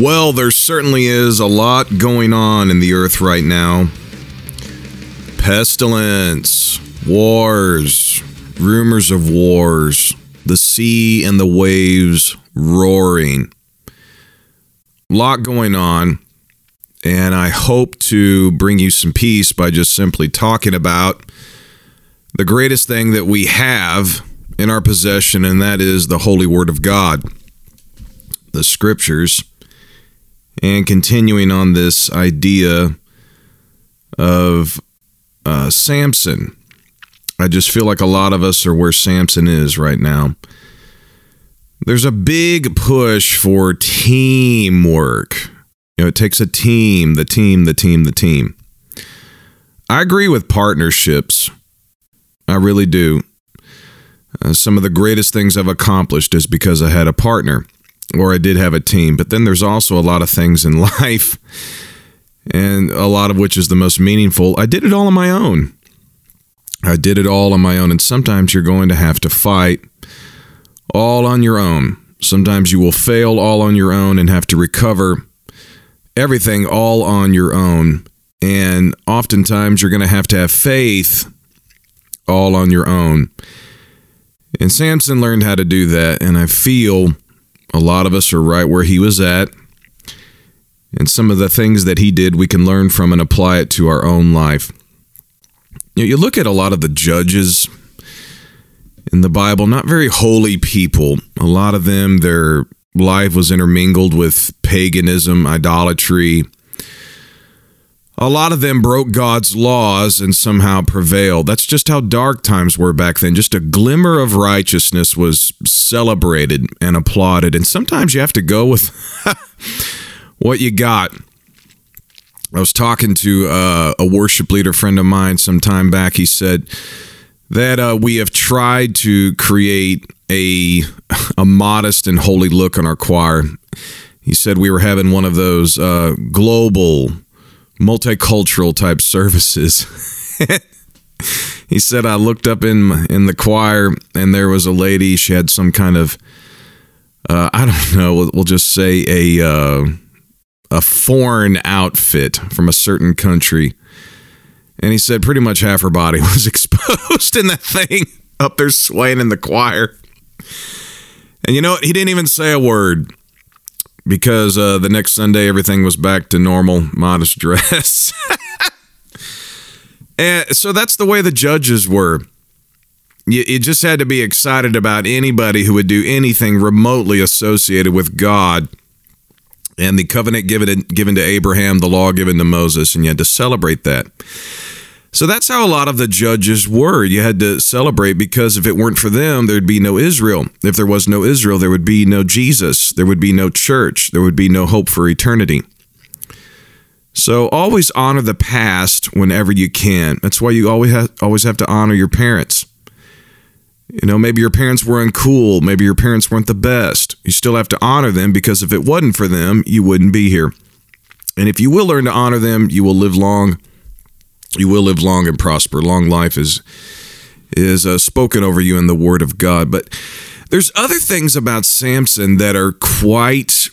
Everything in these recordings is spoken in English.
Well, there certainly is a lot going on in the earth right now pestilence, wars, rumors of wars, the sea and the waves roaring. A lot going on. And I hope to bring you some peace by just simply talking about the greatest thing that we have in our possession, and that is the Holy Word of God, the Scriptures, and continuing on this idea of uh, Samson. I just feel like a lot of us are where Samson is right now. There's a big push for teamwork. You know, it takes a team, the team, the team, the team. I agree with partnerships. I really do. Uh, some of the greatest things I've accomplished is because I had a partner or I did have a team. But then there's also a lot of things in life, and a lot of which is the most meaningful. I did it all on my own. I did it all on my own. And sometimes you're going to have to fight all on your own. Sometimes you will fail all on your own and have to recover everything all on your own. And oftentimes you're going to have to have faith all on your own. And Samson learned how to do that. And I feel a lot of us are right where he was at. And some of the things that he did, we can learn from and apply it to our own life. You, know, you look at a lot of the judges in the Bible, not very holy people. A lot of them, their life was intermingled with paganism, idolatry. A lot of them broke God's laws and somehow prevailed. That's just how dark times were back then. Just a glimmer of righteousness was celebrated and applauded. And sometimes you have to go with what you got. I was talking to uh, a worship leader friend of mine some time back. He said that uh, we have tried to create a a modest and holy look on our choir. He said we were having one of those uh, global multicultural type services. he said I looked up in in the choir and there was a lady. She had some kind of uh, I don't know. We'll, we'll just say a uh, a foreign outfit from a certain country, and he said pretty much half her body was exposed in that thing up there swaying in the choir. And you know what? He didn't even say a word because uh, the next Sunday everything was back to normal, modest dress. and so that's the way the judges were. You, you just had to be excited about anybody who would do anything remotely associated with God and the covenant given given to Abraham, the law given to Moses, and you had to celebrate that. So that's how a lot of the judges were. You had to celebrate because if it weren't for them, there'd be no Israel. If there was no Israel, there would be no Jesus. There would be no church. There would be no hope for eternity. So always honor the past whenever you can. That's why you always have, always have to honor your parents. You know, maybe your parents were uncool. Maybe your parents weren't the best. You still have to honor them because if it wasn't for them, you wouldn't be here. And if you will learn to honor them, you will live long you will live long and prosper. Long life is is uh, spoken over you in the Word of God. But there's other things about Samson that are quite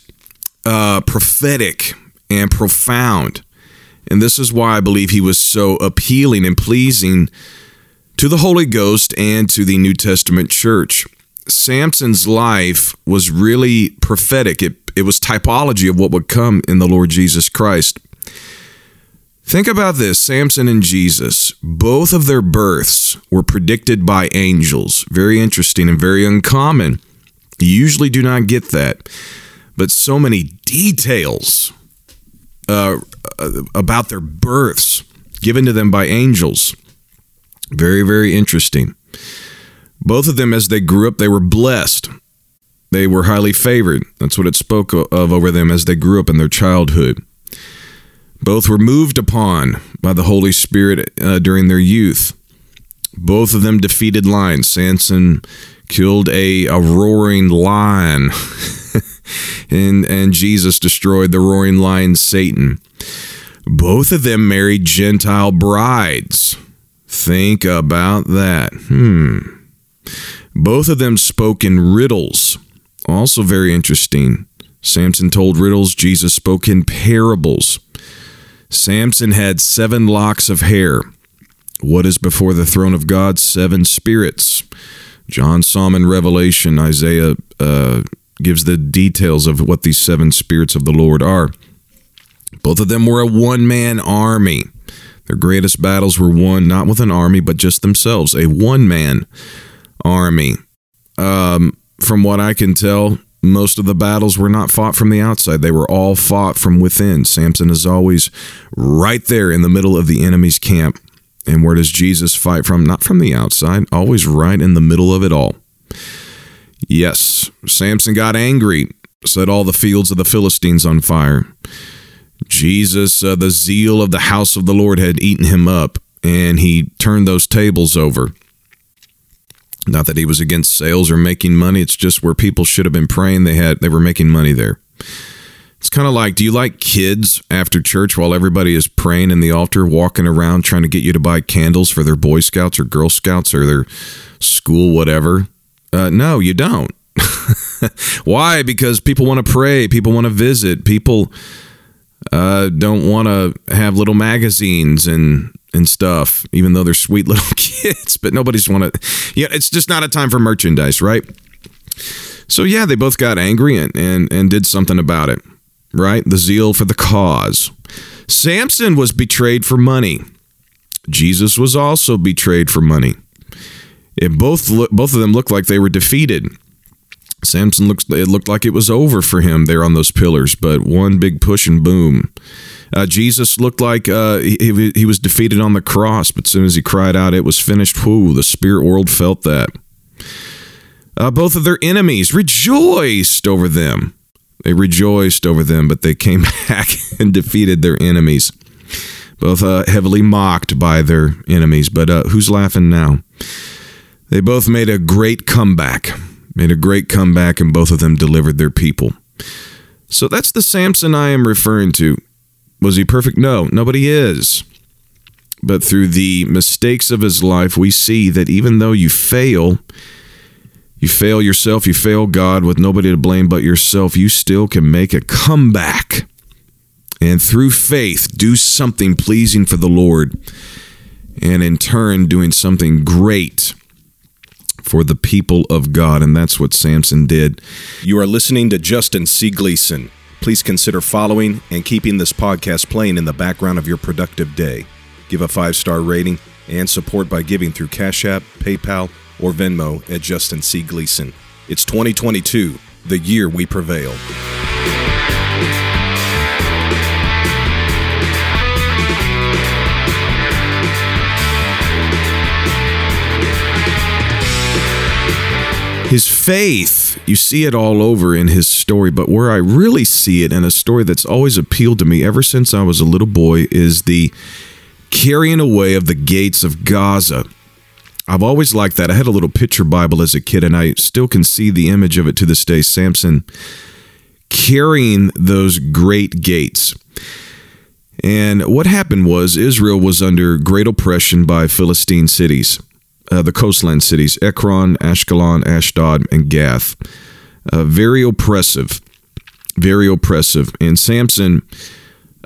uh, prophetic and profound, and this is why I believe he was so appealing and pleasing to the Holy Ghost and to the New Testament church. Samson's life was really prophetic. It, it was typology of what would come in the Lord Jesus Christ. Think about this Samson and Jesus, both of their births were predicted by angels. Very interesting and very uncommon. You usually do not get that. But so many details uh, about their births given to them by angels. Very, very interesting. Both of them, as they grew up, they were blessed. They were highly favored. That's what it spoke of over them as they grew up in their childhood. Both were moved upon by the Holy Spirit uh, during their youth. Both of them defeated lions. Samson killed a, a roaring lion, and, and Jesus destroyed the roaring lion, Satan. Both of them married Gentile brides. Think about that. Hmm. Both of them spoke in riddles. Also, very interesting. Samson told riddles. Jesus spoke in parables. Samson had seven locks of hair. What is before the throne of God? Seven spirits. John saw in Revelation. Isaiah uh, gives the details of what these seven spirits of the Lord are. Both of them were a one man army. Their greatest battles were won not with an army, but just themselves, a one man army. Um, from what I can tell, most of the battles were not fought from the outside. They were all fought from within. Samson is always right there in the middle of the enemy's camp. And where does Jesus fight from? Not from the outside, always right in the middle of it all. Yes, Samson got angry, set all the fields of the Philistines on fire. Jesus, uh, the zeal of the house of the Lord had eaten him up, and he turned those tables over. Not that he was against sales or making money, it's just where people should have been praying, they had they were making money there. It's kind of like, do you like kids after church while everybody is praying in the altar, walking around trying to get you to buy candles for their Boy Scouts or Girl Scouts or their school, whatever? Uh, no, you don't. Why? Because people want to pray, people want to visit, people uh, don't want to have little magazines and and stuff, even though they're sweet little kids. But nobody's want to. Yeah, it's just not a time for merchandise, right? So yeah, they both got angry and and, and did something about it, right? The zeal for the cause. Samson was betrayed for money. Jesus was also betrayed for money. It both both of them looked like they were defeated. Samson looks it looked like it was over for him there on those pillars, but one big push and boom. Uh, Jesus looked like uh, he, he was defeated on the cross, but as soon as he cried out, it was finished. Whoo, the spirit world felt that. Uh, both of their enemies rejoiced over them. They rejoiced over them, but they came back and defeated their enemies. Both uh, heavily mocked by their enemies, but uh, who's laughing now? They both made a great comeback, made a great comeback, and both of them delivered their people. So that's the Samson I am referring to. Was he perfect? No, nobody is. But through the mistakes of his life, we see that even though you fail, you fail yourself, you fail God with nobody to blame but yourself, you still can make a comeback. And through faith, do something pleasing for the Lord. And in turn, doing something great for the people of God. And that's what Samson did. You are listening to Justin C. Gleason. Please consider following and keeping this podcast playing in the background of your productive day. Give a five star rating and support by giving through Cash App, PayPal, or Venmo at Justin C. Gleason. It's 2022, the year we prevail. His faith, you see it all over in his story, but where I really see it in a story that's always appealed to me ever since I was a little boy is the carrying away of the gates of Gaza. I've always liked that. I had a little picture Bible as a kid, and I still can see the image of it to this day. Samson carrying those great gates. And what happened was Israel was under great oppression by Philistine cities uh, the coastline cities Ekron, Ashkelon, Ashdod, and Gath. Uh, very oppressive, very oppressive. And Samson,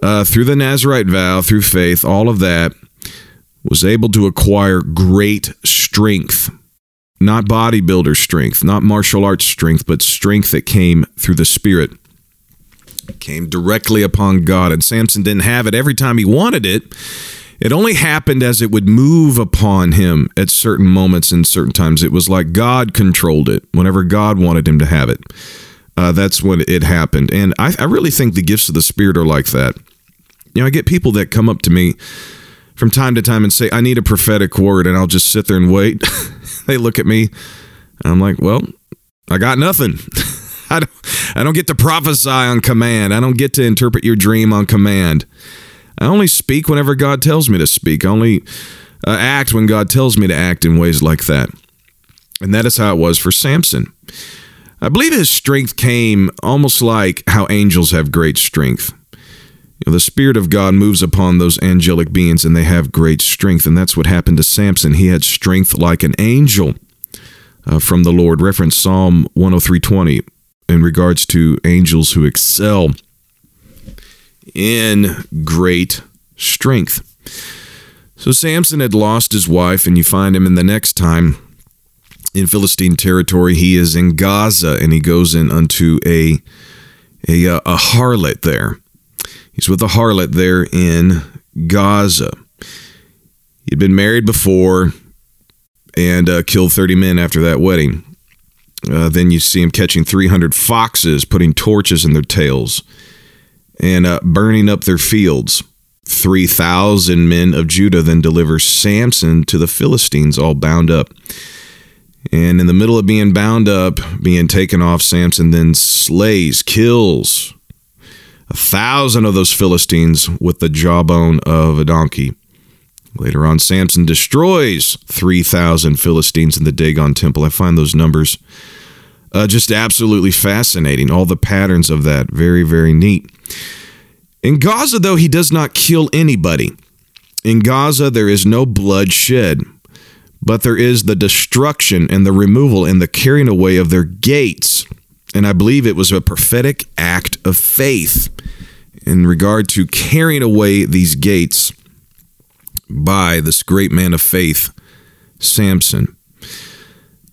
uh, through the Nazarite vow, through faith, all of that, was able to acquire great strength. Not bodybuilder strength, not martial arts strength, but strength that came through the Spirit. came directly upon God. And Samson didn't have it every time he wanted it it only happened as it would move upon him at certain moments and certain times. It was like God controlled it whenever God wanted him to have it. Uh, that's when it happened. And I, I really think the gifts of the Spirit are like that. You know, I get people that come up to me from time to time and say, I need a prophetic word, and I'll just sit there and wait. they look at me, and I'm like, well, I got nothing. I don't, I don't get to prophesy on command. I don't get to interpret your dream on command. I only speak whenever God tells me to speak. I only uh, act when God tells me to act in ways like that. And that is how it was for Samson. I believe his strength came almost like how angels have great strength. You know, the Spirit of God moves upon those angelic beings and they have great strength. And that's what happened to Samson. He had strength like an angel uh, from the Lord. Reference Psalm 103.20. in regards to angels who excel in great strength. So Samson had lost his wife, and you find him in the next time in Philistine territory. He is in Gaza, and he goes in unto a a, uh, a harlot there. He's with a harlot there in Gaza. He'd been married before and uh, killed 30 men after that wedding. Uh, then you see him catching 300 foxes, putting torches in their tails, and uh, burning up their fields. 3,000 men of Judah then deliver Samson to the Philistines, all bound up. And in the middle of being bound up, being taken off, Samson then slays, kills a thousand of those Philistines with the jawbone of a donkey. Later on, Samson destroys 3,000 Philistines in the Dagon temple. I find those numbers uh, just absolutely fascinating. All the patterns of that, very, very neat. In Gaza, though, he does not kill anybody. In Gaza, there is no bloodshed, but there is the destruction and the removal and the carrying away of their gates. And I believe it was a prophetic act of faith in regard to carrying away these gates by this great man of faith, Samson.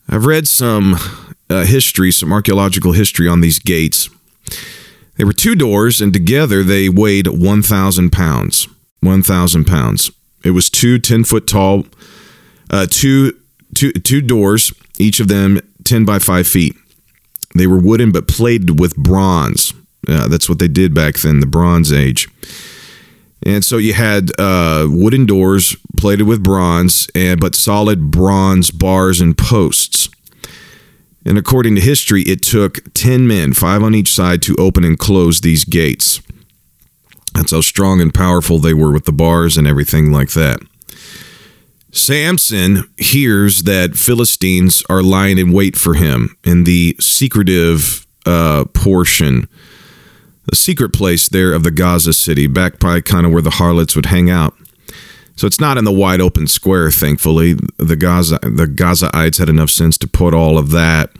I've read some uh, history, some archaeological history on these gates. They were two doors, and together they weighed 1,000 pounds. 1,000 pounds. It was two 10 foot tall, uh, two, two, two doors, each of them 10 by 5 feet. They were wooden but plated with bronze. Uh, that's what they did back then, the Bronze Age. And so you had uh, wooden doors plated with bronze, and but solid bronze bars and posts. And according to history, it took 10 men, five on each side, to open and close these gates. That's how strong and powerful they were with the bars and everything like that. Samson hears that Philistines are lying in wait for him in the secretive uh, portion the secret place there of the Gaza city, back by kind of where the harlots would hang out. So it's not in the wide open square, thankfully. The Gaza the Gazaites had enough sense to put all of that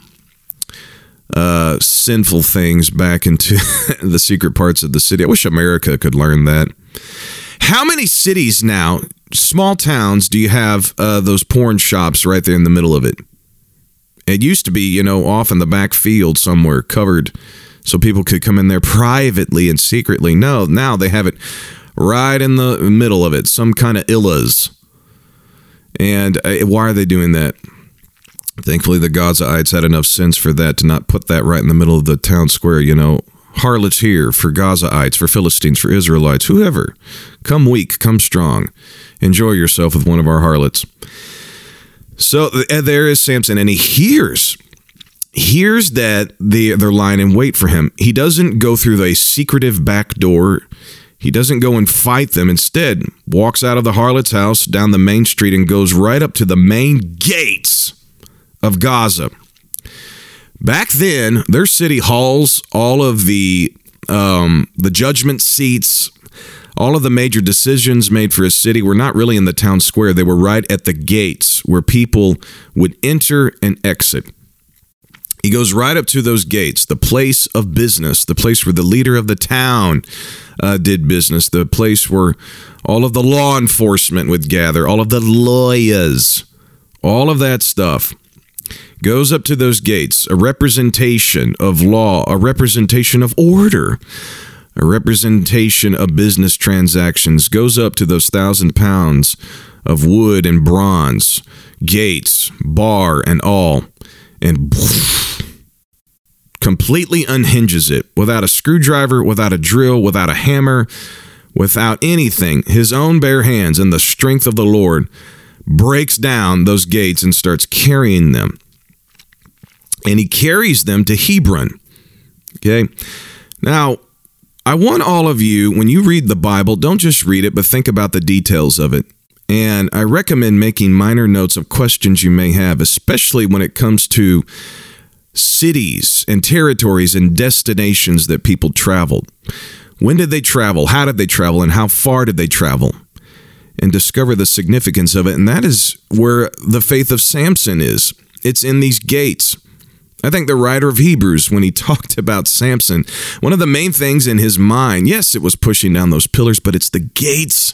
uh, sinful things back into the secret parts of the city. I wish America could learn that. How many cities now, small towns, do you have uh, those porn shops right there in the middle of it? It used to be, you know, off in the back field somewhere, covered so people could come in there privately and secretly. No, now they have it right in the middle of it, some kind of illas. And uh, why are they doing that? Thankfully, the Gazaites had enough sense for that to not put that right in the middle of the town square. You know, harlots here for Gazaites, for Philistines, for Israelites, whoever. Come weak, come strong. Enjoy yourself with one of our harlots. So there is Samson, and he hears hears that they, they're lying in wait for him. He doesn't go through a secretive back door. He doesn't go and fight them. Instead, walks out of the harlot's house down the main street and goes right up to the main gates of Gaza. Back then, their city halls, all of the um, the judgment seats, all of the major decisions made for a city were not really in the town square. They were right at the gates where people would enter and exit. He goes right up to those gates, the place of business, the place where the leader of the town uh, did business, the place where all of the law enforcement would gather, all of the lawyers, all of that stuff. Goes up to those gates, a representation of law, a representation of order, a representation of business transactions. Goes up to those thousand pounds of wood and bronze, gates, bar, and all and completely unhinges it without a screwdriver, without a drill, without a hammer, without anything. His own bare hands and the strength of the Lord breaks down those gates and starts carrying them. And he carries them to Hebron. Okay. Now, I want all of you, when you read the Bible, don't just read it, but think about the details of it. And I recommend making minor notes of questions you may have, especially when it comes to cities and territories and destinations that people traveled. When did they travel? How did they travel? And how far did they travel? And discover the significance of it. And that is where the faith of Samson is. It's in these gates. I think the writer of Hebrews, when he talked about Samson, one of the main things in his mind, yes, it was pushing down those pillars, but it's the gates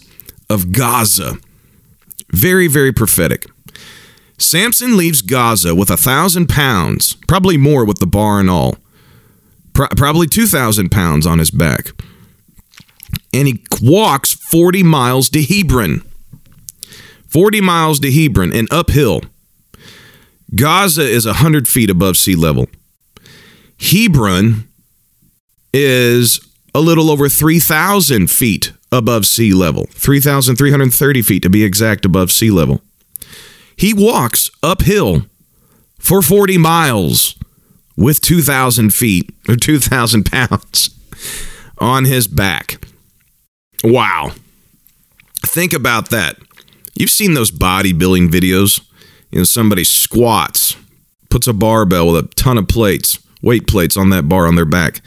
of Gaza. Very, very prophetic. Samson leaves Gaza with a thousand pounds, probably more with the bar and all, Pro- probably 2,000 pounds on his back. And he walks 40 miles to Hebron. 40 miles to Hebron and uphill. Gaza is 100 feet above sea level. Hebron is a little over 3,000 feet above sea level, 3,330 feet to be exact above sea level. He walks uphill for 40 miles with 2,000 feet or 2,000 pounds on his back. Wow. Think about that. You've seen those bodybuilding videos. You know, somebody squats, puts a barbell with a ton of plates, weight plates on that bar on their back.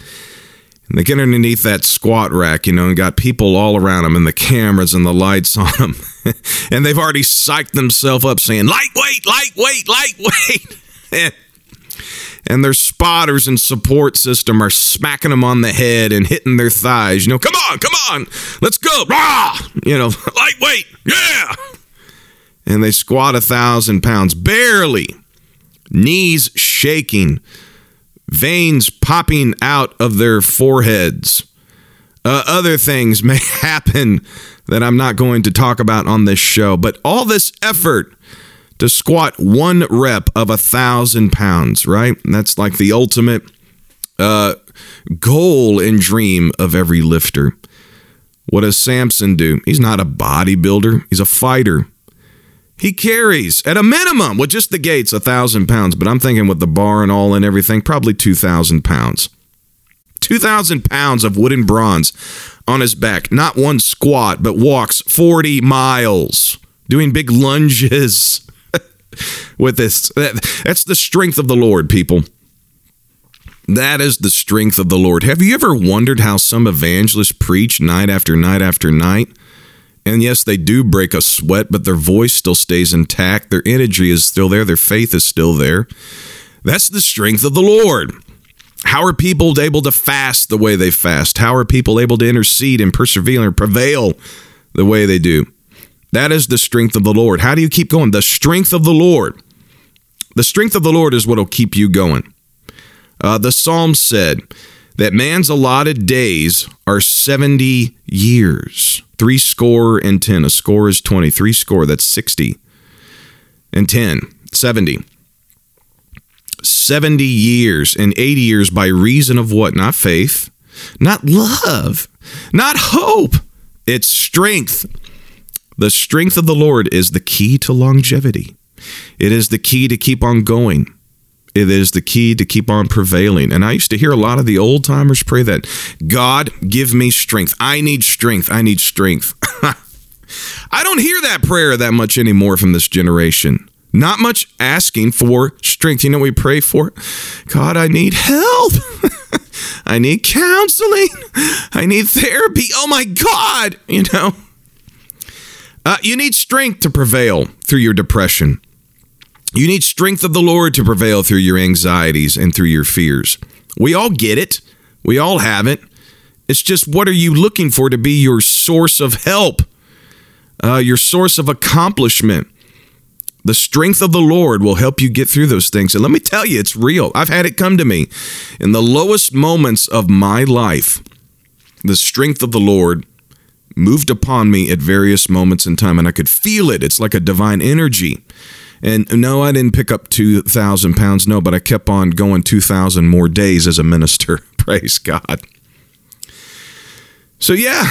And they get underneath that squat rack, you know, and got people all around them and the cameras and the lights on them. and they've already psyched themselves up saying, lightweight, lightweight, lightweight. and, their spotters and support system are smacking them on the head and hitting their thighs. You know, come on, come on, let's go. Rah! You know, lightweight, yeah. And they squat a thousand pounds, barely, knees shaking veins popping out of their foreheads. Uh, other things may happen that I'm not going to talk about on this show, but all this effort to squat one rep of a thousand pounds, right? That's like the ultimate uh, goal and dream of every lifter. What does Samson do? He's not a bodybuilder, he's a fighter. He carries at a minimum with just the gates a thousand pounds, but I'm thinking with the bar and all and everything, probably two thousand pounds. Two thousand pounds of wooden bronze on his back, not one squat, but walks 40 miles doing big lunges with this. That's the strength of the Lord, people. That is the strength of the Lord. Have you ever wondered how some evangelists preach night after night after night? And yes, they do break a sweat, but their voice still stays intact. Their energy is still there. Their faith is still there. That's the strength of the Lord. How are people able to fast the way they fast? How are people able to intercede and persevere and prevail the way they do? That is the strength of the Lord. How do you keep going? The strength of the Lord. The strength of the Lord is what will keep you going. Uh, the Psalm said that man's allotted days are 70 years. Three score and 10. A score is 20. Three score, that's 60. And 10, 70. 70 years and 80 years by reason of what? Not faith, not love, not hope. It's strength. The strength of the Lord is the key to longevity. It is the key to keep on going. It is the key to keep on prevailing. And I used to hear a lot of the old timers pray that God, give me strength. I need strength. I need strength. I don't hear that prayer that much anymore from this generation. Not much asking for strength. You know we pray for? God, I need help. I need counseling. I need therapy. Oh my God. You know, uh, you need strength to prevail through your depression. You need strength of the Lord to prevail through your anxieties and through your fears. We all get it. We all have it. It's just what are you looking for to be your source of help, uh, your source of accomplishment? The strength of the Lord will help you get through those things. And let me tell you, it's real. I've had it come to me in the lowest moments of my life. The strength of the Lord moved upon me at various moments in time, and I could feel it. It's like a divine energy. And no, I didn't pick up 2,000 pounds, no, but I kept on going 2,000 more days as a minister. Praise God. So, yeah,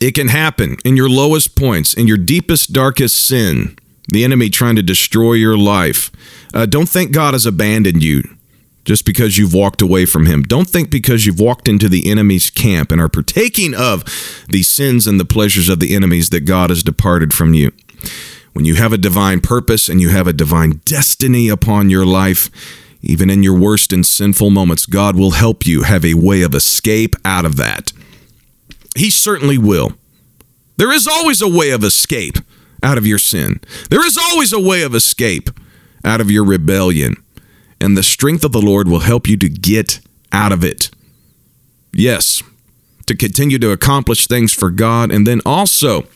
it can happen in your lowest points, in your deepest, darkest sin, the enemy trying to destroy your life. Uh, don't think God has abandoned you just because you've walked away from him. Don't think because you've walked into the enemy's camp and are partaking of the sins and the pleasures of the enemies that God has departed from you. When you have a divine purpose and you have a divine destiny upon your life, even in your worst and sinful moments, God will help you have a way of escape out of that. He certainly will. There is always a way of escape out of your sin, there is always a way of escape out of your rebellion. and the strength of the Lord will help you to get out of it. Yes, to continue to accomplish things for God, and then also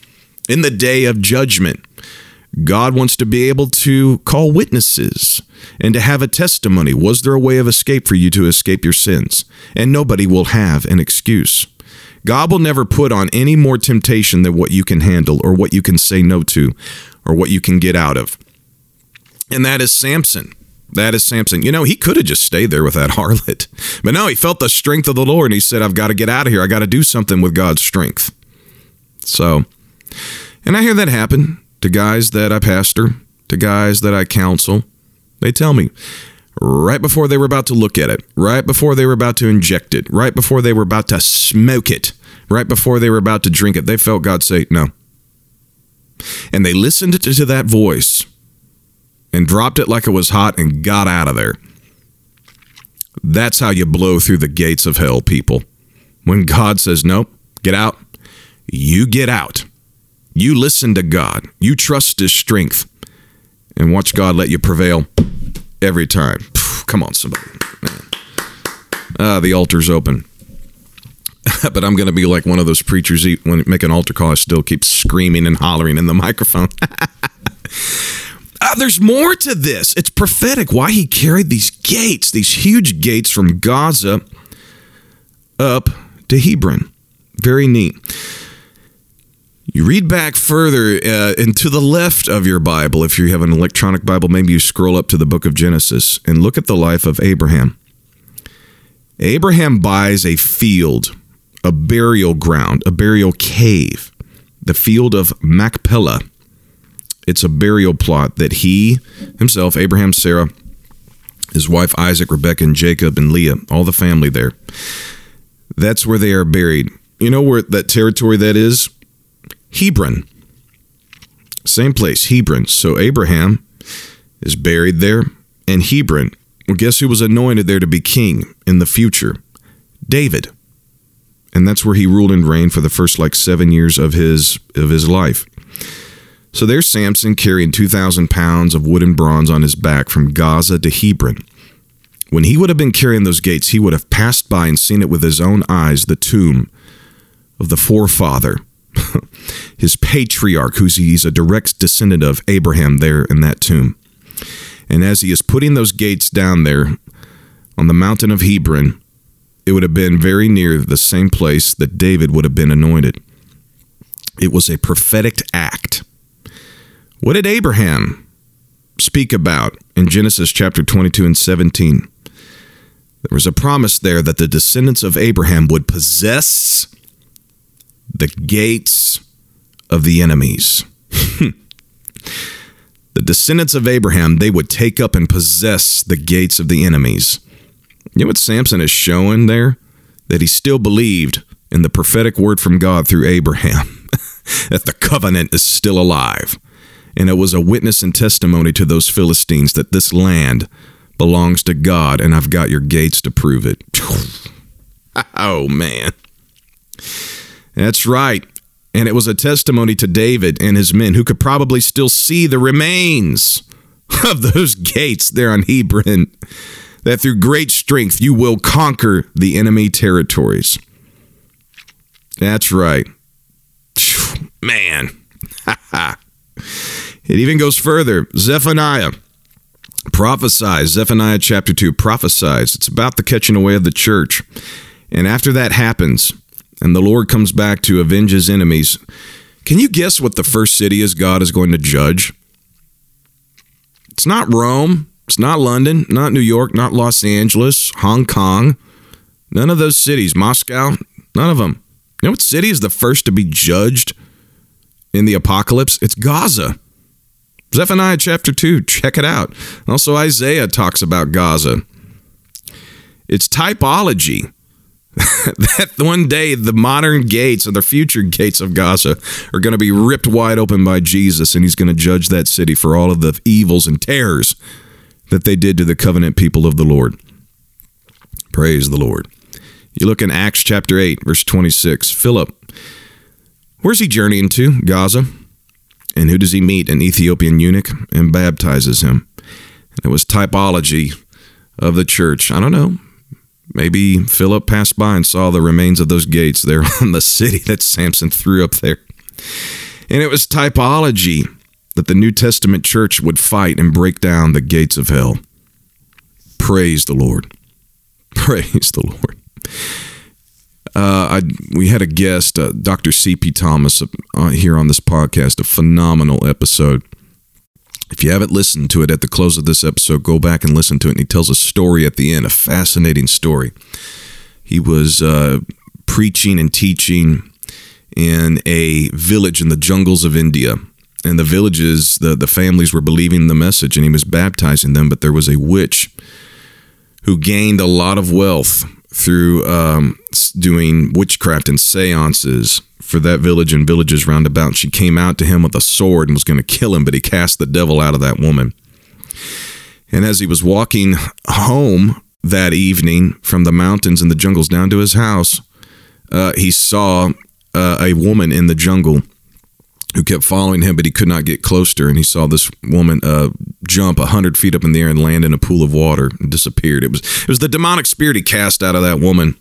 in the day of judgment. God wants to be able to call witnesses and to have a testimony. Was there a way of escape for you to escape your sins? And nobody will have an excuse. God will never put on any more temptation than what you can handle or what you can say no to or what you can get out of. And that is Samson. That is Samson. You know, he could have just stayed there with that harlot. But no, he felt the strength of the Lord and he said, I've got to get out of here. I got to do something with God's strength. So, and I hear that happen to guys that I pastor, to guys that I counsel. They tell me right before they were about to look at it, right before they were about to inject it, right before they were about to smoke it, right before they were about to drink it, they felt God say, No. And they listened to that voice and dropped it like it was hot and got out of there. That's how you blow through the gates of hell, people. When God says, Nope, get out, you get out. You listen to God. You trust His strength. And watch God let you prevail every time. Come on, somebody. Ah, the altar's open. but I'm going to be like one of those preachers when make an altar call, I still keep screaming and hollering in the microphone. uh, there's more to this. It's prophetic why he carried these gates, these huge gates from Gaza up to Hebron. Very neat. You read back further uh, and to the left of your Bible, if you have an electronic Bible, maybe you scroll up to the book of Genesis and look at the life of Abraham. Abraham buys a field, a burial ground, a burial cave, the field of Machpelah. It's a burial plot that he himself, Abraham, Sarah, his wife Isaac, Rebekah, and Jacob, and Leah, all the family there. That's where they are buried. You know where that territory that is? Hebron. Same place, Hebron. So Abraham is buried there, and Hebron. Well, guess who was anointed there to be king in the future? David. And that's where he ruled and reigned for the first like seven years of his of his life. So there's Samson carrying 2,000 pounds of wood and bronze on his back from Gaza to Hebron. When he would have been carrying those gates, he would have passed by and seen it with his own eyes the tomb of the forefather his patriarch, who's he's a direct descendant of Abraham there in that tomb. And as he is putting those gates down there on the mountain of Hebron, it would have been very near the same place that David would have been anointed. It was a prophetic act. What did Abraham speak about in Genesis chapter 22 and 17? There was a promise there that the descendants of Abraham would possess the gates of the enemies. the descendants of Abraham, they would take up and possess the gates of the enemies. You know what Samson is showing there? That he still believed in the prophetic word from God through Abraham, that the covenant is still alive. And it was a witness and testimony to those Philistines that this land belongs to God, and I've got your gates to prove it. oh, man. That's right. And it was a testimony to David and his men who could probably still see the remains of those gates there on Hebron, that through great strength you will conquer the enemy territories. That's right. Man. it even goes further. Zephaniah prophesies, Zephaniah chapter 2 prophesies. It's about the catching away of the church. And after that happens, and the Lord comes back to avenge his enemies, can you guess what the first city is God is going to judge? It's not Rome, it's not London, not New York, not Los Angeles, Hong Kong. None of those cities, Moscow, none of them. You know what city is the first to be judged in the apocalypse? It's Gaza. Zephaniah chapter 2, check it out. Also, Isaiah talks about Gaza. It's typology. that one day the modern gates or the future gates of Gaza are going to be ripped wide open by Jesus, and he's going to judge that city for all of the evils and terrors that they did to the covenant people of the Lord. Praise the Lord. You look in Acts chapter 8, verse 26. Philip, where's he journeying to? Gaza. And who does he meet? An Ethiopian eunuch and baptizes him. And it was typology of the church. I don't know. Maybe Philip passed by and saw the remains of those gates there on the city that Samson threw up there. And it was typology that the New Testament church would fight and break down the gates of hell. Praise the Lord. Praise the Lord. Uh, I, we had a guest, uh, Dr. C.P. Thomas, uh, here on this podcast, a phenomenal episode. If you haven't listened to it at the close of this episode, go back and listen to it. And he tells a story at the end, a fascinating story. He was uh, preaching and teaching in a village in the jungles of India. And the villages, the, the families were believing the message, and he was baptizing them. But there was a witch who gained a lot of wealth through um, doing witchcraft and seances for that village and villages round about. She came out to him with a sword and was going to kill him, but he cast the devil out of that woman. And as he was walking home that evening from the mountains and the jungles down to his house, uh, he saw uh, a woman in the jungle who kept following him, but he could not get close to her. And he saw this woman uh, jump a hundred feet up in the air and land in a pool of water and disappeared. It was it was the demonic spirit he cast out of that woman.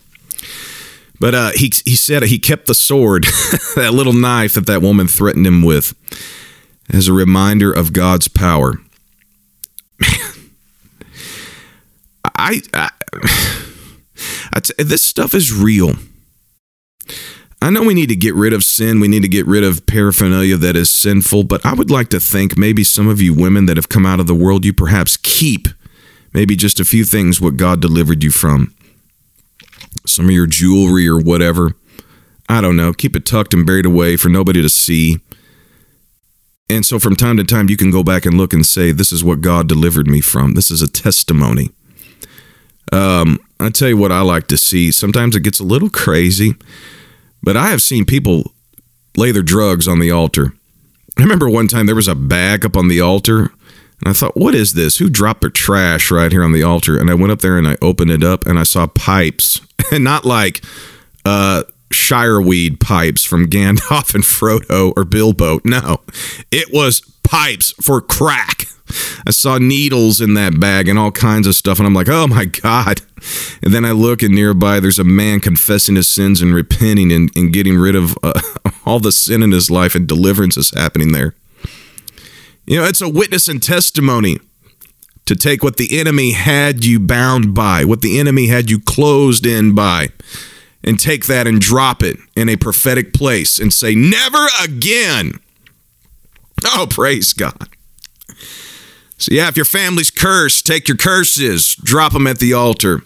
But uh, he he said he kept the sword, that little knife that that woman threatened him with, as a reminder of God's power. I, I, I t- this stuff is real. I know we need to get rid of sin. We need to get rid of paraphernalia that is sinful, but I would like to think maybe some of you women that have come out of the world, you perhaps keep maybe just a few things what God delivered you from. Some of your jewelry or whatever. I don't know. Keep it tucked and buried away for nobody to see. And so from time to time, you can go back and look and say, This is what God delivered me from. This is a testimony. Um, I tell you what I like to see. Sometimes it gets a little crazy. But I have seen people lay their drugs on the altar. I remember one time there was a bag up on the altar, and I thought, what is this? Who dropped their trash right here on the altar? And I went up there and I opened it up and I saw pipes, and not like uh, shireweed pipes from Gandalf and Frodo or Bilbo. No, it was pipes for crack. I saw needles in that bag and all kinds of stuff. And I'm like, oh my God. And then I look and nearby there's a man confessing his sins and repenting and, and getting rid of uh, all the sin in his life, and deliverance is happening there. You know, it's a witness and testimony to take what the enemy had you bound by, what the enemy had you closed in by, and take that and drop it in a prophetic place and say, never again. Oh, praise God. So, yeah, if your family's cursed, take your curses, drop them at the altar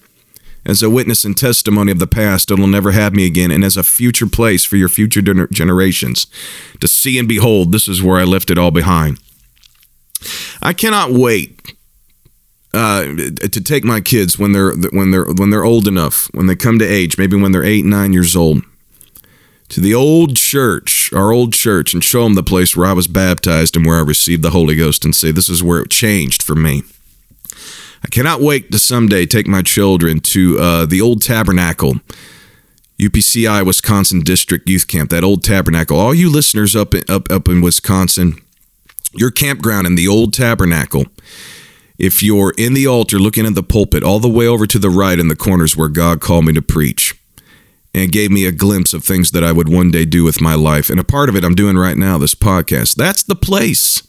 as a witness and testimony of the past. It'll never have me again, and as a future place for your future generations to see and behold, this is where I left it all behind. I cannot wait uh, to take my kids when they're when they're when they're old enough, when they come to age, maybe when they're eight, nine years old, to the old church, our old church, and show them the place where I was baptized and where I received the Holy Ghost and say, This is where it changed for me. I cannot wait to someday take my children to uh, the old tabernacle, UPCI Wisconsin District Youth Camp, that old tabernacle. All you listeners up in, up, up in Wisconsin, your campground in the old tabernacle. If you're in the altar looking at the pulpit, all the way over to the right in the corners where God called me to preach and gave me a glimpse of things that I would one day do with my life. And a part of it I'm doing right now, this podcast. That's the place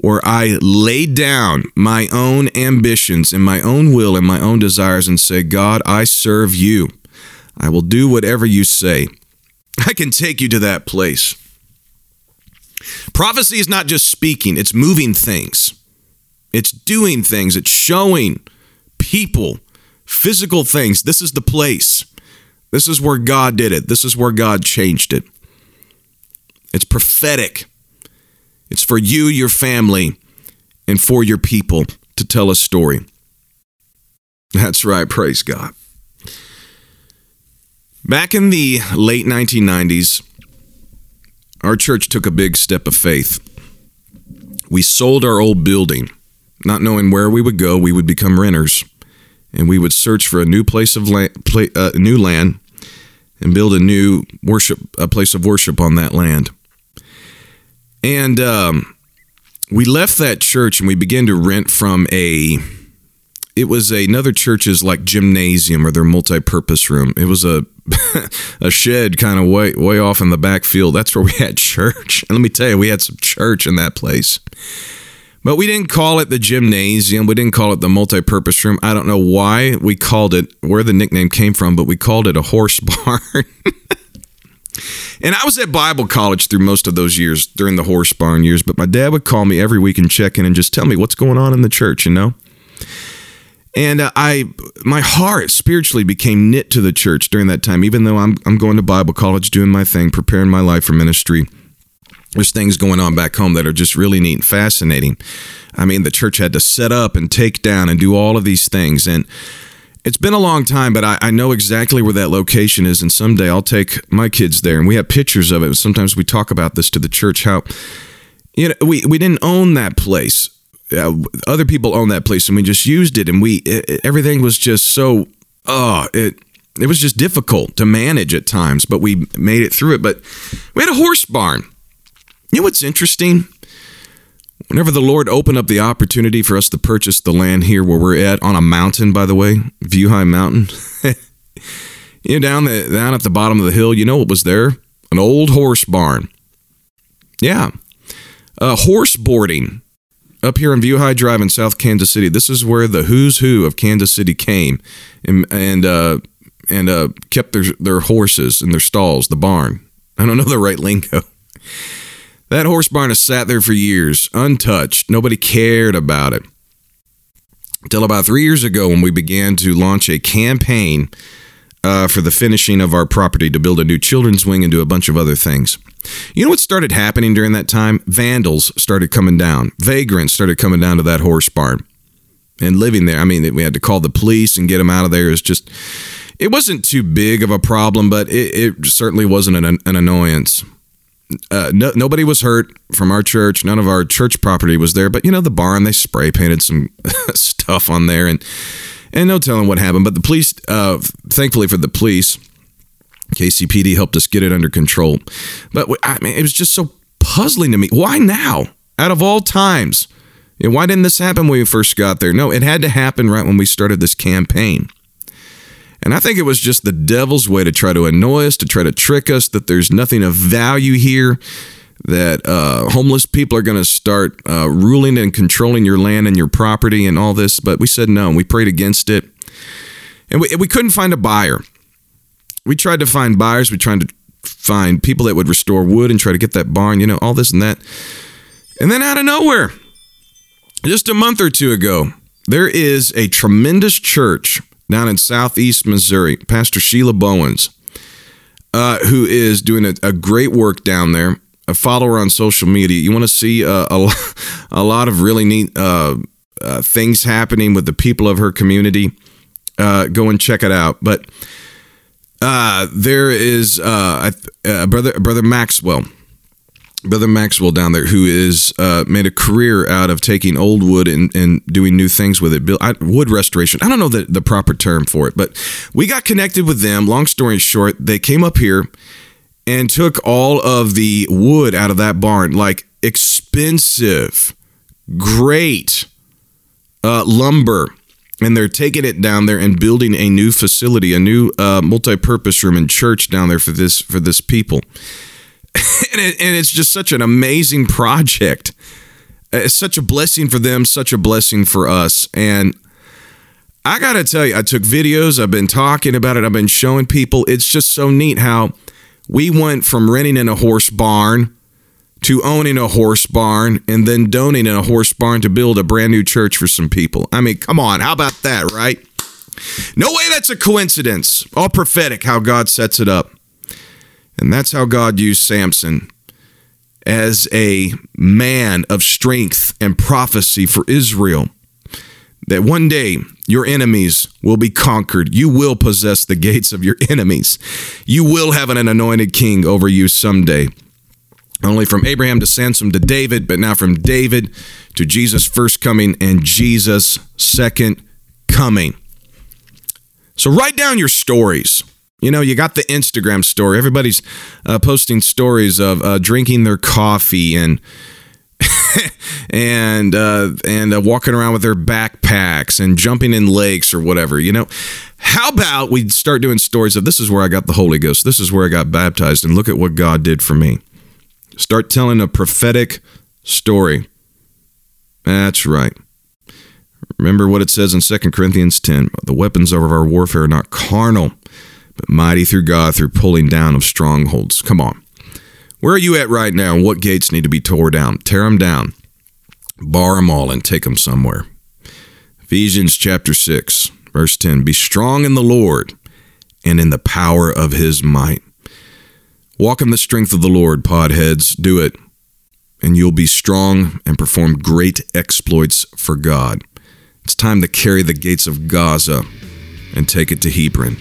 where I lay down my own ambitions and my own will and my own desires and say, God, I serve you. I will do whatever you say. I can take you to that place. Prophecy is not just speaking, it's moving things, it's doing things, it's showing people physical things. This is the place. This is where God did it. This is where God changed it. It's prophetic. It's for you, your family, and for your people to tell a story. That's right. Praise God. Back in the late 1990s, our church took a big step of faith. We sold our old building, not knowing where we would go. We would become renters, and we would search for a new place of land, uh, new land and build a new worship, a place of worship on that land. And um, we left that church and we began to rent from a it was another church's like gymnasium or their multi-purpose room. It was a a shed kind of way way off in the back field. That's where we had church. And let me tell you, we had some church in that place. But we didn't call it the gymnasium. We didn't call it the multi-purpose room. I don't know why we called it where the nickname came from, but we called it a horse barn. and I was at Bible college through most of those years during the horse barn years, but my dad would call me every week and check in and just tell me what's going on in the church, you know? And uh, I, my heart spiritually became knit to the church during that time. Even though I'm, I'm going to Bible college, doing my thing, preparing my life for ministry. There's things going on back home that are just really neat and fascinating. I mean, the church had to set up and take down and do all of these things, and it's been a long time, but I, I, know exactly where that location is, and someday I'll take my kids there. And we have pictures of it. And sometimes we talk about this to the church how you know we, we didn't own that place uh, other people own that place and we just used it and we it, everything was just so oh it it was just difficult to manage at times but we made it through it. But we had a horse barn. You know what's interesting? Whenever the lord opened up the opportunity for us to purchase the land here where we're at on a mountain by the way view high mountain you know down the down at the bottom of the hill you know what was there? An old horse barn. Yeah. Uh, horse boarding up here on View High Drive in South Kansas City. This is where the who's who of Kansas City came and and uh, and uh, kept their their horses in their stalls, the barn. I don't know the right lingo. That horse barn has sat there for years, untouched. Nobody cared about it. Until about three years ago, when we began to launch a campaign uh, for the finishing of our property to build a new children's wing and do a bunch of other things. You know what started happening during that time? Vandals started coming down. Vagrants started coming down to that horse barn and living there. I mean, we had to call the police and get them out of there. Just, it wasn't too big of a problem, but it, it certainly wasn't an, an annoyance. Uh, no, nobody was hurt from our church. None of our church property was there. But you know, the barn they spray painted some stuff on there, and and no telling what happened. But the police, uh, thankfully for the police, KCPD helped us get it under control. But I mean, it was just so puzzling to me. Why now? Out of all times, and why didn't this happen when we first got there? No, it had to happen right when we started this campaign. And I think it was just the devil's way to try to annoy us, to try to trick us that there's nothing of value here, that uh, homeless people are going to start uh, ruling and controlling your land and your property and all this. But we said no, we prayed against it. And we, we couldn't find a buyer we tried to find buyers. We tried to find people that would restore wood and try to get that barn, you know, all this and that. And then out of nowhere, just a month or two ago, there is a tremendous church down in southeast Missouri, Pastor Sheila Bowens, uh, who is doing a, a, great work down there. A follower on social media. You want to see uh, a, a lot of really neat uh, uh, things happening with the people of her community. Uh, go and check it out. But uh, there is uh, uh, brother brother Maxwell, brother Maxwell down there who is uh, made a career out of taking old wood and, and doing new things with it. I, wood restoration. I don't know the, the proper term for it, but we got connected with them. Long story short, they came up here and took all of the wood out of that barn, like expensive, great uh, lumber and they're taking it down there and building a new facility, a new uh, multi-purpose room and church down there for this for this people. and, it, and it's just such an amazing project. It's such a blessing for them, such a blessing for us. And I got to tell you, I took videos, I've been talking about it, I've been showing people. It's just so neat how we went from renting in a horse barn to owning a horse barn and then donating a horse barn to build a brand new church for some people. I mean, come on, how about that, right? No way that's a coincidence. All prophetic how God sets it up. And that's how God used Samson as a man of strength and prophecy for Israel. That one day your enemies will be conquered. You will possess the gates of your enemies. You will have an anointed king over you someday only from Abraham to Samson to David, but now from David to Jesus' first coming and Jesus' second coming. So write down your stories. You know, you got the Instagram story. Everybody's uh, posting stories of uh, drinking their coffee and and uh, and uh, walking around with their backpacks and jumping in lakes or whatever. You know, how about we start doing stories of this is where I got the Holy Ghost, this is where I got baptized, and look at what God did for me. Start telling a prophetic story. That's right. Remember what it says in 2 Corinthians 10 the weapons of our warfare are not carnal, but mighty through God through pulling down of strongholds. Come on. Where are you at right now? What gates need to be tore down? Tear them down, bar them all, and take them somewhere. Ephesians chapter 6, verse 10 Be strong in the Lord and in the power of his might. Walk in the strength of the Lord, podheads. Do it. And you'll be strong and perform great exploits for God. It's time to carry the gates of Gaza and take it to Hebron.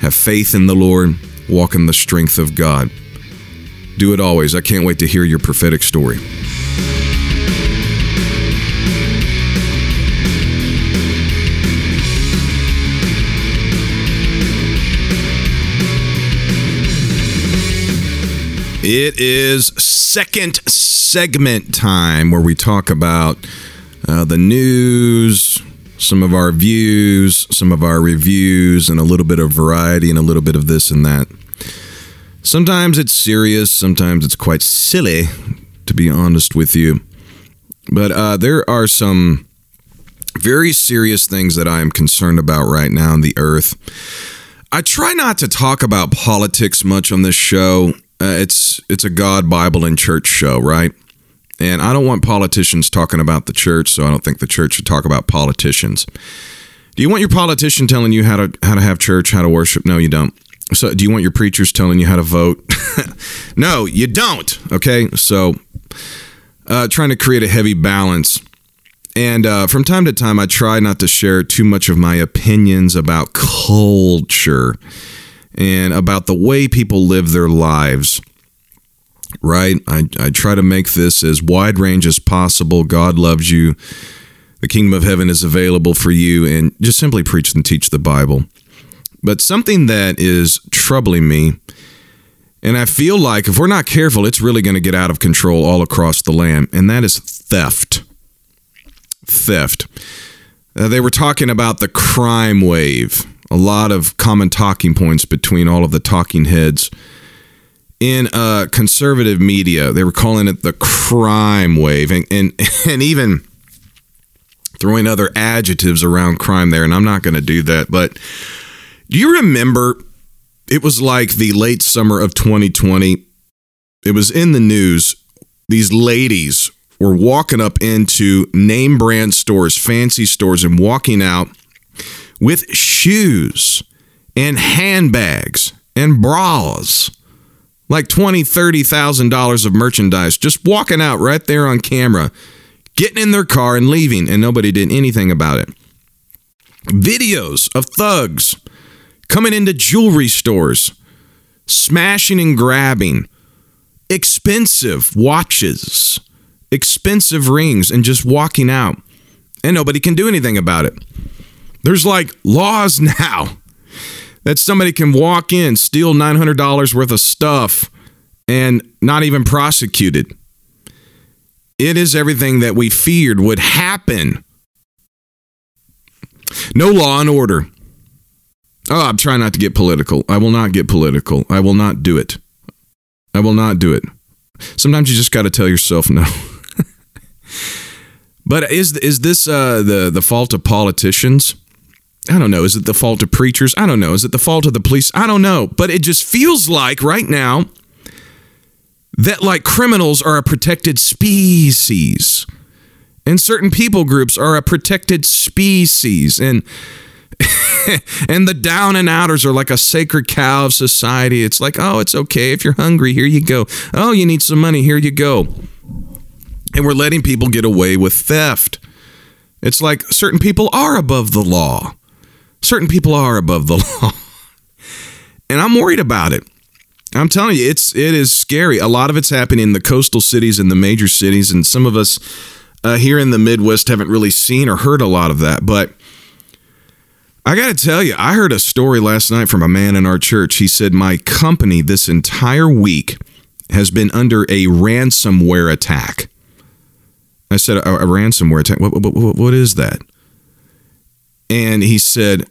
Have faith in the Lord, walk in the strength of God. Do it always. I can't wait to hear your prophetic story. It is second segment time where we talk about uh, the news, some of our views, some of our reviews, and a little bit of variety and a little bit of this and that. Sometimes it's serious, sometimes it's quite silly, to be honest with you. But uh, there are some very serious things that I am concerned about right now on the earth. I try not to talk about politics much on this show. Uh, it's it's a God, Bible, and church show, right? And I don't want politicians talking about the church, so I don't think the church should talk about politicians. Do you want your politician telling you how to how to have church, how to worship? No, you don't. So, do you want your preachers telling you how to vote? no, you don't. Okay, so uh, trying to create a heavy balance. And uh, from time to time, I try not to share too much of my opinions about culture and about the way people live their lives. Right? I, I try to make this as wide range as possible. God loves you. The kingdom of heaven is available for you, and just simply preach and teach the Bible. But something that is troubling me, and I feel like if we're not careful, it's really going to get out of control all across the land, and that is theft. Theft. Uh, they were talking about the crime wave a lot of common talking points between all of the talking heads in uh, conservative media. They were calling it the crime wave, and and, and even throwing other adjectives around crime there. And I'm not going to do that. But do you remember? It was like the late summer of 2020. It was in the news. These ladies were walking up into name brand stores, fancy stores, and walking out with shoes and handbags and bras like twenty, thirty thousand dollars of merchandise, just walking out right there on camera, getting in their car and leaving, and nobody did anything about it. Videos of thugs coming into jewelry stores, smashing and grabbing expensive watches, expensive rings, and just walking out, and nobody can do anything about it. There's like laws now that somebody can walk in, steal $900 worth of stuff, and not even prosecuted. It is everything that we feared would happen. No law and order. Oh, I'm trying not to get political. I will not get political. I will not do it. I will not do it. Sometimes you just got to tell yourself no. but is is this uh, the the fault of politicians? I don't know. Is it the fault of preachers? I don't know. Is it the fault of the police? I don't know. But it just feels like right now that like criminals are a protected species. And certain people groups are a protected species. And and the down and outers are like a sacred cow of society. It's like, oh, it's okay. If you're hungry, here you go. Oh, you need some money, here you go. And we're letting people get away with theft. It's like certain people are above the law certain people are above the law. and I'm worried about it. I'm telling you, it's it is scary. A lot of it's happening in the coastal cities and the major cities, and some of us uh, here in the Midwest haven't really seen or heard a lot of that. But I got to tell you, I heard a story last night from a man in our church. He said, My company this entire week has been under a ransomware attack. I said, a, a ransomware attack. What, what, what, what is that? And he said,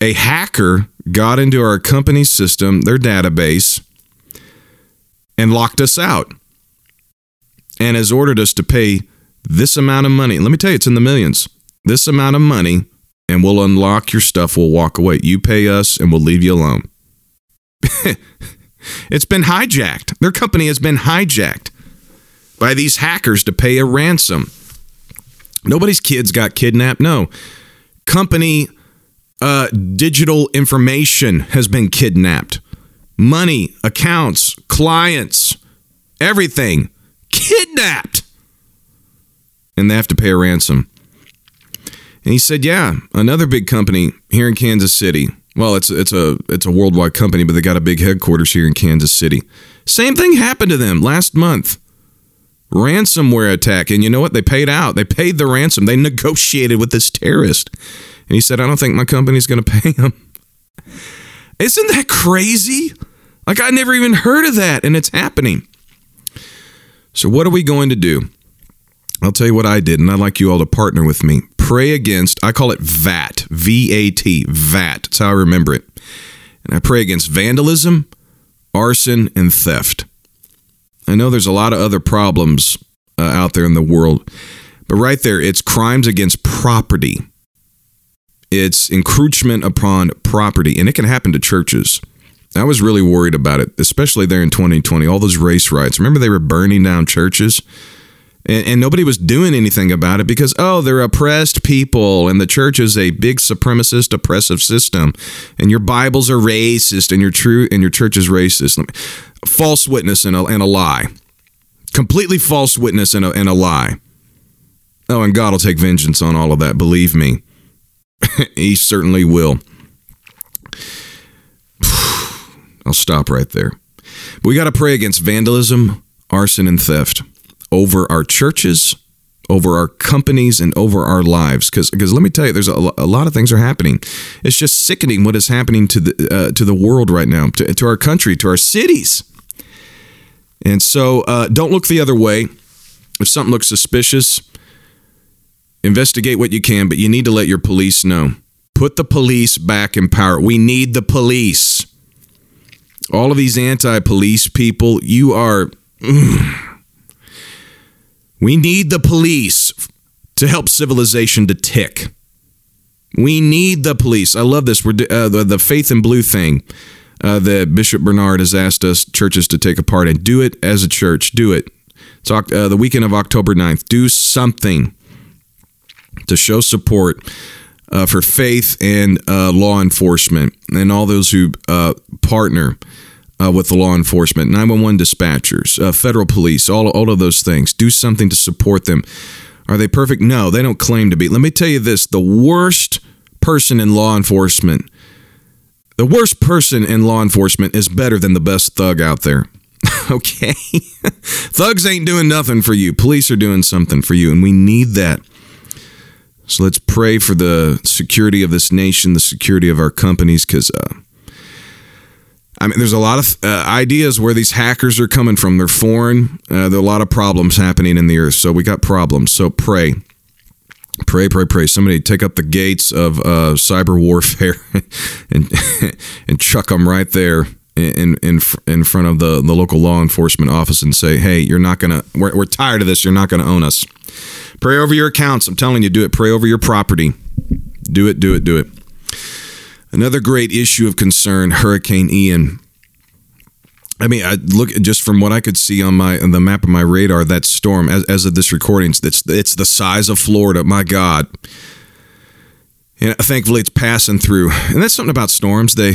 a hacker got into our company system, their database, and locked us out and has ordered us to pay this amount of money. Let me tell you, it's in the millions. This amount of money, and we'll unlock your stuff. We'll walk away. You pay us, and we'll leave you alone. it's been hijacked. Their company has been hijacked by these hackers to pay a ransom. Nobody's kids got kidnapped. No. Company uh, digital information has been kidnapped. Money, accounts, clients, everything kidnapped. And they have to pay a ransom. And he said, "Yeah, another big company here in Kansas City. Well, it's it's a it's a worldwide company, but they got a big headquarters here in Kansas City. Same thing happened to them last month. Ransomware attack, and you know what? They paid out. They paid the ransom. They negotiated with this terrorist. And he said, "I don't think my company's going to pay him." Isn't that crazy? Like I never even heard of that, and it's happening. So what are we going to do? I'll tell you what I did, and I'd like you all to partner with me. Pray against, I call it VAT, V A T, VAT. That's how I remember it. And I pray against vandalism, arson, and theft. I know there's a lot of other problems uh, out there in the world, but right there, it's crimes against property, it's encroachment upon property, and it can happen to churches. I was really worried about it, especially there in 2020. All those race riots. Remember, they were burning down churches? And, and, nobody was doing anything about it because oh they're oppressed people and the church is a big supremacist oppressive system. And your bibles are racist and your true and your church is racist. False witness and a, and a lie. Completely false witness and a, and a lie. Oh and god will take vengeance on all of that believe me. He certainly will. I'll stop right there. We got to pray against vandalism arson and theft over our churches, over our companies, and over our lives. Because because let me tell you, there's a, a, lot of things are happening. It's just sickening what is happening to the uh, to the world right now, to, to our country, to our cities. And so, uh, don't look the other way. If something looks suspicious, investigate what you can, but you need to let your police know. Put the police back in power. We need the police. All of these anti police people, you are. We need the police to help civilization to tick. We need the police. I love this. We're uh, the, the faith in blue thing uh, that Bishop Bernard has asked us churches to take a part in. Do it as a church. Do it. It's uh, the weekend of October 9th. Do something to show support uh, for faith and uh, law enforcement and all those who uh, partner uh, with the law enforcement, 911 dispatchers, uh, federal police, all, all of those things. Do something to support them. Are they perfect? No, they don't claim to be. Let me tell you this the worst person in law enforcement, the worst person in law enforcement is better than the best thug out there. okay? Thugs ain't doing nothing for you. Police are doing something for you, and we need that. So let's pray for the security of this nation, the security of our companies, because uh, I mean, there's a lot of uh, ideas where these hackers are coming from. They're foreign. Uh, there are a lot of problems happening in the earth. So we got problems. So pray. Pray, pray, pray. Somebody take up the gates of uh, cyber warfare and and chuck them right there in in in front of the, the local law enforcement office and say, "Hey, you're not gonna. We're, we're tired of this. You're not gonna own us." Pray over your accounts. I'm telling you, do it. Pray over your property. Do it. Do it. Do it. Another great issue of concern, Hurricane Ian. I mean, I look just from what I could see on my on the map of my radar, that storm as, as of this recording, it's it's the size of Florida. My God. And thankfully, it's passing through, and that's something about storms. They,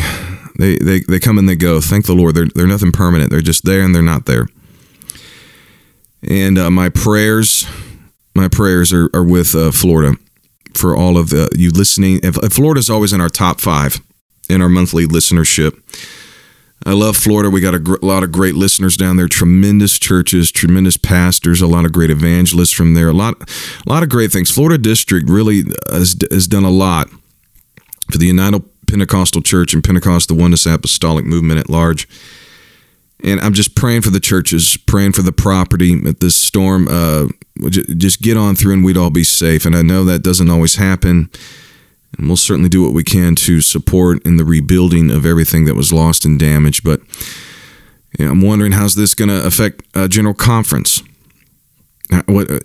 they, they, they come and they go. Thank the Lord. They're they're nothing permanent. They're just there and they're not there. And uh, my prayers, my prayers are, are with uh, Florida for all of the, you listening. If Florida's always in our top five in our monthly listenership. I love Florida. We got a gr- lot of great listeners down there. Tremendous churches, tremendous pastors, a lot of great evangelists from there. A lot, a lot of great things. Florida District really has, has done a lot for the United Pentecostal Church and Pentecost, the Oneness Apostolic movement at large. And I'm just praying for the churches, praying for the property that this storm uh, just get on through and we'd all be safe. And I know that doesn't always happen. And we'll certainly do what we can to support in the rebuilding of everything that was lost and damaged. But you know, I'm wondering how's this going to affect a general conference? Uh, what, uh,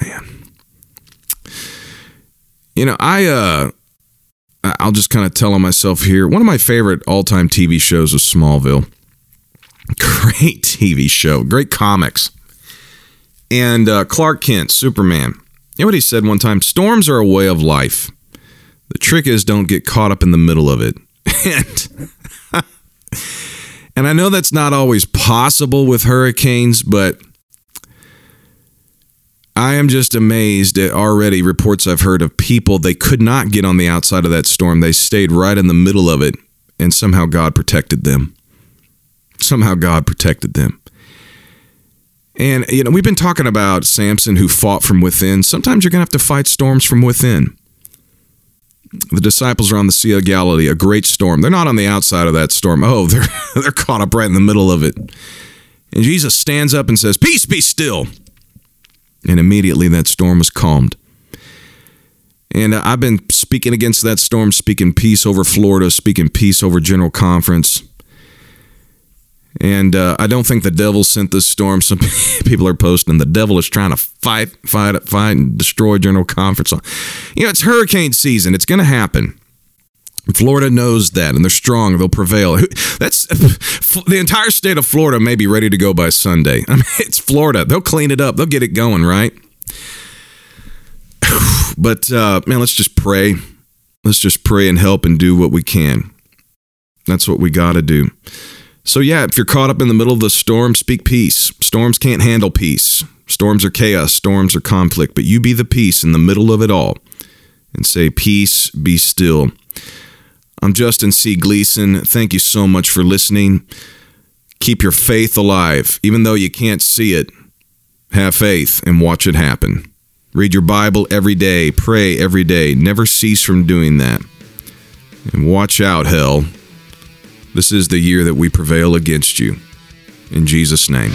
man. You know, I uh, I'll just kind of tell on myself here. One of my favorite all-time TV shows was Smallville. Great TV show, great comics. And uh, Clark Kent, Superman. You know what he said one time? Storms are a way of life. The trick is don't get caught up in the middle of it. and, and I know that's not always possible with hurricanes, but I am just amazed at already reports I've heard of people they could not get on the outside of that storm. They stayed right in the middle of it, and somehow God protected them somehow God protected them. And, you know, we've been talking about Samson who fought from within. Sometimes you're going to have to fight storms from within. The disciples are on the Sea of Galilee, a great storm. They're not on the outside of that storm. Oh, they're, they're caught up right in the middle of it. And Jesus stands up and says, Peace, be still. And immediately that storm was calmed. And uh, I've been speaking against that storm, speaking peace over Florida, speaking peace over General Conference. And uh, I don't think the devil sent this storm. Some people are posting the devil is trying to fight, fight, fight, and destroy General Conference. You know, it's hurricane season. It's going to happen. Florida knows that, and they're strong. They'll prevail. That's the entire state of Florida may be ready to go by Sunday. I mean, it's Florida. They'll clean it up. They'll get it going, right? But uh, man, let's just pray. Let's just pray and help and do what we can. That's what we got to do. So, yeah, if you're caught up in the middle of the storm, speak peace. Storms can't handle peace. Storms are chaos, storms are conflict, but you be the peace in the middle of it all and say, Peace, be still. I'm Justin C. Gleason. Thank you so much for listening. Keep your faith alive. Even though you can't see it, have faith and watch it happen. Read your Bible every day, pray every day. Never cease from doing that. And watch out, hell. This is the year that we prevail against you. In Jesus' name.